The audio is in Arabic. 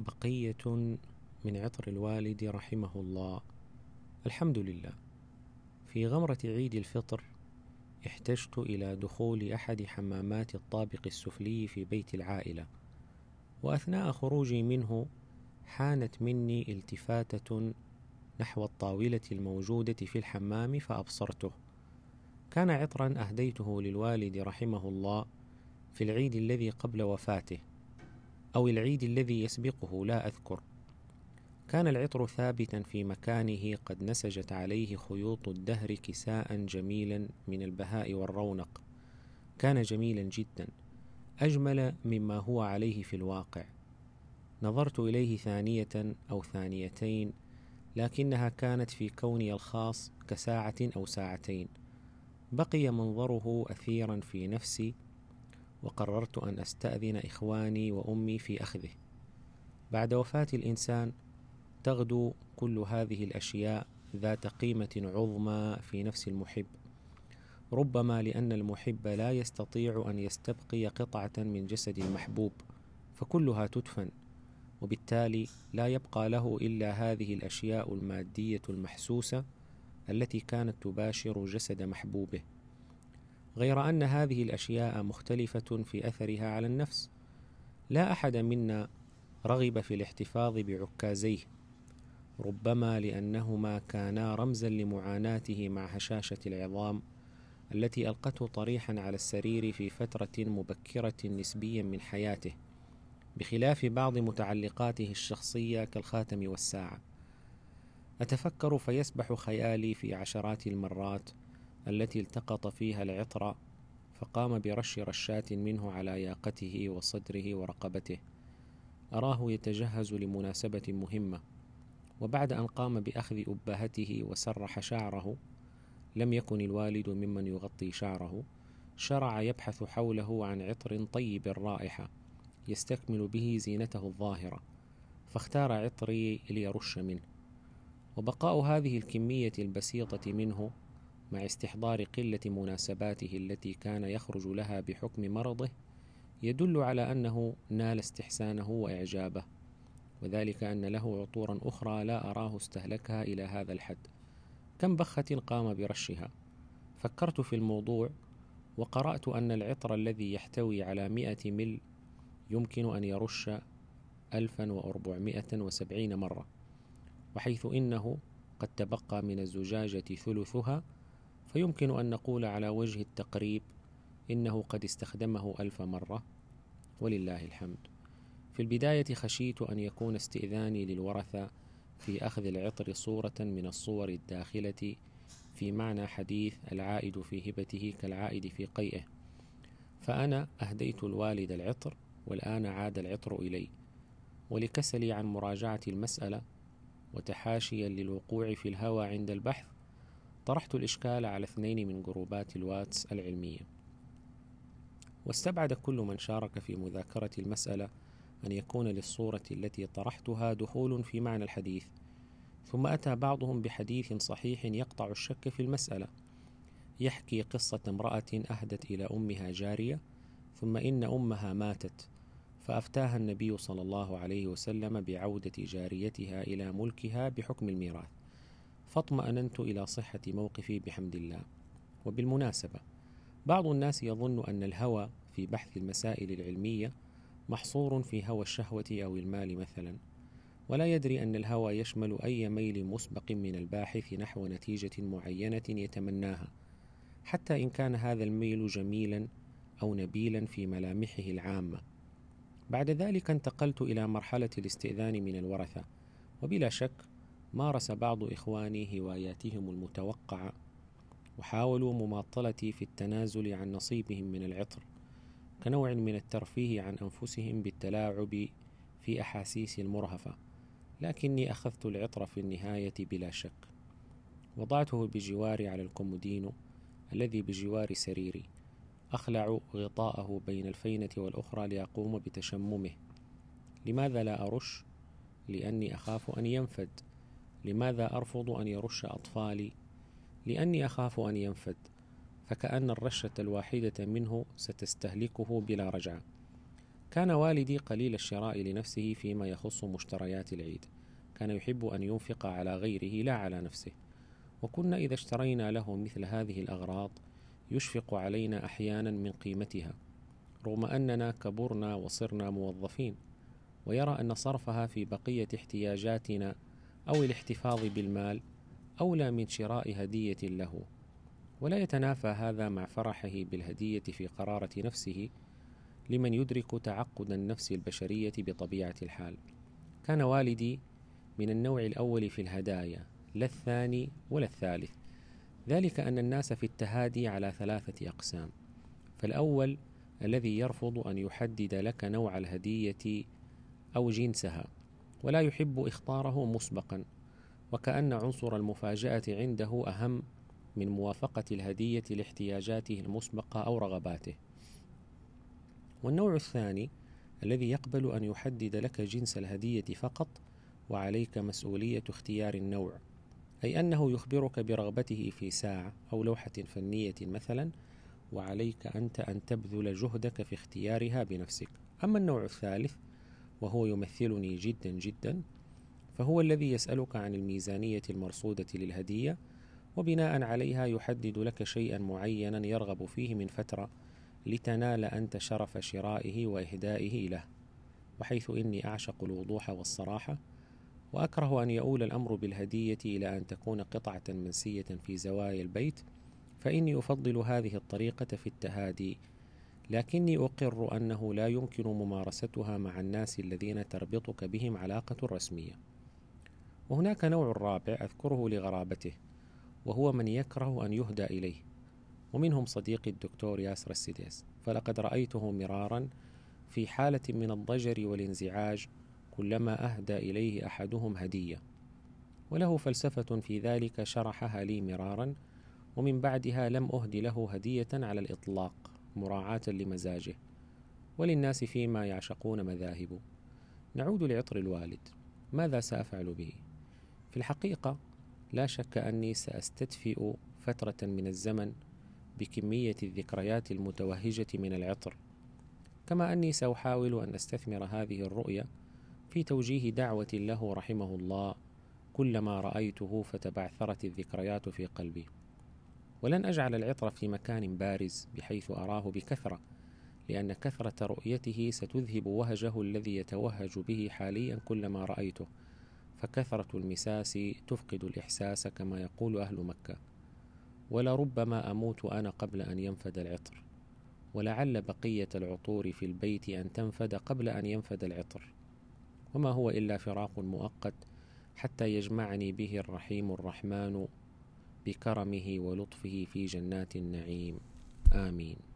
بقية من عطر الوالد رحمه الله. الحمد لله. في غمرة عيد الفطر احتجت إلى دخول أحد حمامات الطابق السفلي في بيت العائلة وأثناء خروجي منه حانت مني التفاتة نحو الطاولة الموجودة في الحمام فأبصرته. كان عطرا أهديته للوالد رحمه الله في العيد الذي قبل وفاته أو العيد الذي يسبقه لا أذكر. كان العطر ثابتا في مكانه قد نسجت عليه خيوط الدهر كساء جميلا من البهاء والرونق. كان جميلا جدا أجمل مما هو عليه في الواقع. نظرت إليه ثانية أو ثانيتين لكنها كانت في كوني الخاص كساعة أو ساعتين. بقي منظره أثيرا في نفسي وقررت أن أستأذن إخواني وأمي في أخذه. بعد وفاة الإنسان تغدو كل هذه الأشياء ذات قيمة عظمى في نفس المحب. ربما لأن المحب لا يستطيع أن يستبقي قطعة من جسد المحبوب فكلها تدفن وبالتالي لا يبقى له إلا هذه الأشياء المادية المحسوسة التي كانت تباشر جسد محبوبه. غير أن هذه الأشياء مختلفة في أثرها على النفس. لا أحد منا رغب في الاحتفاظ بعكازيه ربما لأنهما كانا رمزا لمعاناته مع هشاشة العظام التي ألقته طريحا على السرير في فترة مبكرة نسبيا من حياته بخلاف بعض متعلقاته الشخصية كالخاتم والساعة. أتفكر فيسبح خيالي في عشرات المرات التي التقط فيها العطر فقام برش رشات منه على ياقته وصدره ورقبته. أراه يتجهز لمناسبة مهمة. وبعد أن قام بأخذ أبهته وسرح شعره لم يكن الوالد ممن يغطي شعره شرع يبحث حوله عن عطر طيب الرائحة يستكمل به زينته الظاهرة فاختار عطري ليرش منه. وبقاء هذه الكمية البسيطة منه مع استحضار قلة مناسباته التي كان يخرج لها بحكم مرضه يدل على أنه نال استحسانه وإعجابه. وذلك أن له عطورا أخرى لا أراه استهلكها إلى هذا الحد. كم بخة قام برشها؟ فكرت في الموضوع وقرأت أن العطر الذي يحتوي على مئة مل يمكن أن يرش ألفا وأربعمائة وسبعين مرة وحيث إنه قد تبقى من الزجاجة ثلثها فيمكن أن نقول على وجه التقريب إنه قد استخدمه ألف مرة ولله الحمد. في البداية خشيت أن يكون استئذاني للورثة في أخذ العطر صورة من الصور الداخلة في معنى حديث العائد في هبته كالعائد في قيئه. فأنا أهديت الوالد العطر والآن عاد العطر إلي. ولكسلي عن مراجعة المسألة وتحاشيا للوقوع في الهوى عند البحث طرحت الإشكال على اثنين من جروبات الواتس العلمية. واستبعد كل من شارك في مذاكرة المسألة أن يكون للصورة التي طرحتها دخول في معنى الحديث ثم أتى بعضهم بحديث صحيح يقطع الشك في المسألة يحكي قصة امرأة أهدت إلى أمها جارية ثم إن أمها ماتت فأفتاها النبي صلى الله عليه وسلم بعودة جاريتها إلى ملكها بحكم الميراث. فاطمأننت إلى صحة موقفي بحمد الله. وبالمناسبة بعض الناس يظن أن الهوى في بحث المسائل العلمية محصور في هوى الشهوة أو المال مثلا ولا يدري أن الهوى يشمل أي ميل مسبق من الباحث نحو نتيجة معينة يتمناها حتى إن كان هذا الميل جميلا أو نبيلا في ملامحه العامة. بعد ذلك انتقلت إلى مرحلة الاستئذان من الورثة وبلا شك مارس بعض إخواني هواياتهم المتوقعة وحاولوا مماطلتي في التنازل عن نصيبهم من العطر كنوع من الترفيه عن أنفسهم بالتلاعب في أحاسيس المرهفة لكني أخذت العطر في النهاية بلا شك. وضعته بجواري على الكومودينو الذي بجوار سريري أخلع غطاءه بين الفينة والأخرى لأقوم بتشممه. لماذا لا أرش؟ لأني أخاف أن ينفد. لماذا أرفض أن يرش أطفالي؟ لأني أخاف أن ينفد فكأن الرشة الواحدة منه ستستهلكه بلا رجعة. كان والدي قليل الشراء لنفسه فيما يخص مشتريات العيد. كان يحب أن ينفق على غيره لا على نفسه. وكنا إذا اشترينا له مثل هذه الأغراض يشفق علينا أحيانا من قيمتها. رغم أننا كبرنا وصرنا موظفين ويرى أن صرفها في بقية احتياجاتنا أو الاحتفاظ بالمال أولى من شراء هدية له. ولا يتنافى هذا مع فرحه بالهدية في قرارة نفسه لمن يدرك تعقد النفس البشرية بطبيعة الحال. كان والدي من النوع الأول في الهدايا لا الثاني ولا الثالث. ذلك أن الناس في التهادي على ثلاثة أقسام. فالأول الذي يرفض أن يحدد لك نوع الهدية أو جنسها. ولا يحب إخطاره مسبقا وكأن عنصر المفاجأة عنده أهم من موافقة الهدية لاحتياجاته المسبقة أو رغباته. والنوع الثاني الذي يقبل أن يحدد لك جنس الهدية فقط وعليك مسؤولية اختيار النوع أي أنه يخبرك برغبته في ساعة أو لوحة فنية مثلا وعليك أنت أن تبذل جهدك في اختيارها بنفسك. أما النوع الثالث وهو يمثلني جدا جدا فهو الذي يسألك عن الميزانية المرصودة للهدية وبناء عليها يحدد لك شيئا معينا يرغب فيه من فترة لتنال أنت شرف شرائه وإهدائه له وحيث إني أعشق الوضوح والصراحة وأكره أن يؤول الأمر بالهدية إلى أن تكون قطعة منسية في زوايا البيت فإني أفضل هذه الطريقة في التهادي لكني أقر أنه لا يمكن ممارستها مع الناس الذين تربطك بهم علاقة رسمية. وهناك نوع رابع أذكره لغرابته وهو من يكره أن يهدى إليه ومنهم صديقي الدكتور ياسر السديس فلقد رأيته مرارا في حالة من الضجر والانزعاج كلما أهدى إليه أحدهم هدية. وله فلسفة في ذلك شرحها لي مرارا ومن بعدها لم أهد له هدية على الإطلاق. مراعاة لمزاجه وللناس فيما يعشقون مذاهب نعود لعطر الوالد. ماذا سأفعل به؟ في الحقيقة لا شك أني سأستدفئ فترة من الزمن بكمية الذكريات المتوهجة من العطر. كما أني سأحاول أن أستثمر هذه الرؤية في توجيه دعوة له رحمه الله كلما رأيته فتبعثرت الذكريات في قلبي. ولن أجعل العطر في مكان بارز بحيث أراه بكثرة لأن كثرة رؤيته ستذهب وهجه الذي يتوهج به حاليا كلما رأيته فكثرة المساس تفقد الإحساس كما يقول أهل مكة. ولربما أموت أنا قبل أن ينفد العطر ولعل بقية العطور في البيت أن تنفد قبل أن ينفد العطر. وما هو إلا فراق مؤقت حتى يجمعني به الرحيم الرحمن بكرمه ولطفه في جنات النعيم. آمين.